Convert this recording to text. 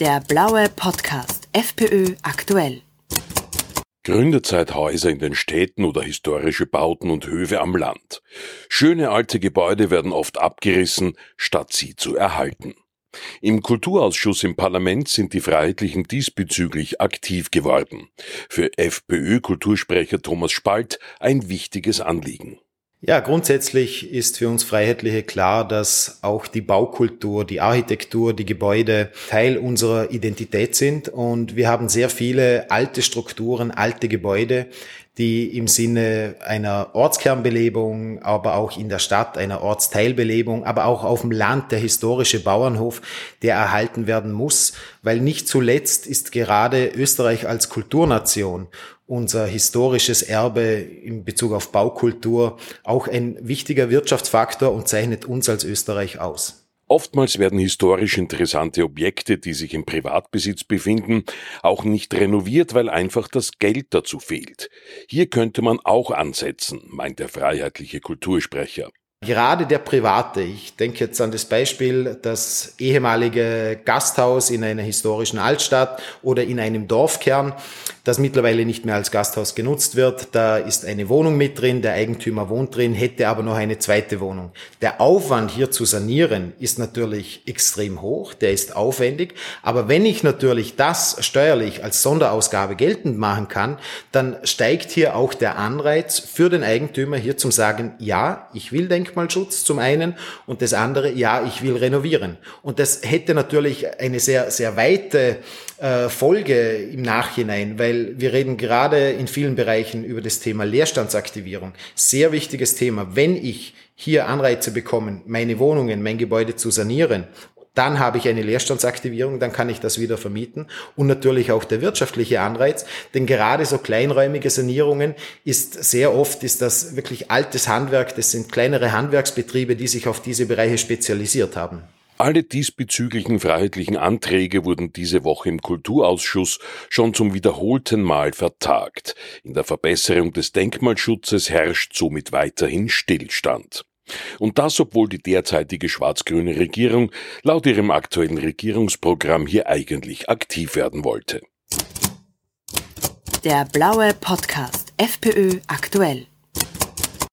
Der blaue Podcast FPÖ aktuell. Gründerzeithäuser in den Städten oder historische Bauten und Höfe am Land. Schöne alte Gebäude werden oft abgerissen, statt sie zu erhalten. Im Kulturausschuss im Parlament sind die Freiheitlichen diesbezüglich aktiv geworden. Für FPÖ-Kultursprecher Thomas Spalt ein wichtiges Anliegen. Ja, grundsätzlich ist für uns Freiheitliche klar, dass auch die Baukultur, die Architektur, die Gebäude Teil unserer Identität sind. Und wir haben sehr viele alte Strukturen, alte Gebäude, die im Sinne einer Ortskernbelebung, aber auch in der Stadt einer Ortsteilbelebung, aber auch auf dem Land der historische Bauernhof, der erhalten werden muss, weil nicht zuletzt ist gerade Österreich als Kulturnation unser historisches Erbe in Bezug auf Baukultur auch ein wichtiger Wirtschaftsfaktor und zeichnet uns als Österreich aus. Oftmals werden historisch interessante Objekte, die sich im Privatbesitz befinden, auch nicht renoviert, weil einfach das Geld dazu fehlt. Hier könnte man auch ansetzen, meint der freiheitliche Kultursprecher. Gerade der Private, ich denke jetzt an das Beispiel, das ehemalige Gasthaus in einer historischen Altstadt oder in einem Dorfkern, das mittlerweile nicht mehr als Gasthaus genutzt wird. Da ist eine Wohnung mit drin, der Eigentümer wohnt drin, hätte aber noch eine zweite Wohnung. Der Aufwand hier zu sanieren ist natürlich extrem hoch, der ist aufwendig, aber wenn ich natürlich das steuerlich als Sonderausgabe geltend machen kann, dann steigt hier auch der Anreiz für den Eigentümer hier zum sagen, ja, ich will denken, Denkmalschutz zum einen und das andere, ja, ich will renovieren. Und das hätte natürlich eine sehr, sehr weite äh, Folge im Nachhinein, weil wir reden gerade in vielen Bereichen über das Thema Leerstandsaktivierung. Sehr wichtiges Thema. Wenn ich hier Anreize bekomme, meine Wohnungen, mein Gebäude zu sanieren dann habe ich eine Leerstandsaktivierung, dann kann ich das wieder vermieten und natürlich auch der wirtschaftliche Anreiz, denn gerade so kleinräumige Sanierungen ist sehr oft ist das wirklich altes Handwerk, das sind kleinere Handwerksbetriebe, die sich auf diese Bereiche spezialisiert haben. Alle diesbezüglichen freiheitlichen Anträge wurden diese Woche im Kulturausschuss schon zum wiederholten Mal vertagt. In der Verbesserung des Denkmalschutzes herrscht somit weiterhin Stillstand. Und das, obwohl die derzeitige schwarz-grüne Regierung laut ihrem aktuellen Regierungsprogramm hier eigentlich aktiv werden wollte. Der blaue Podcast FPÖ aktuell.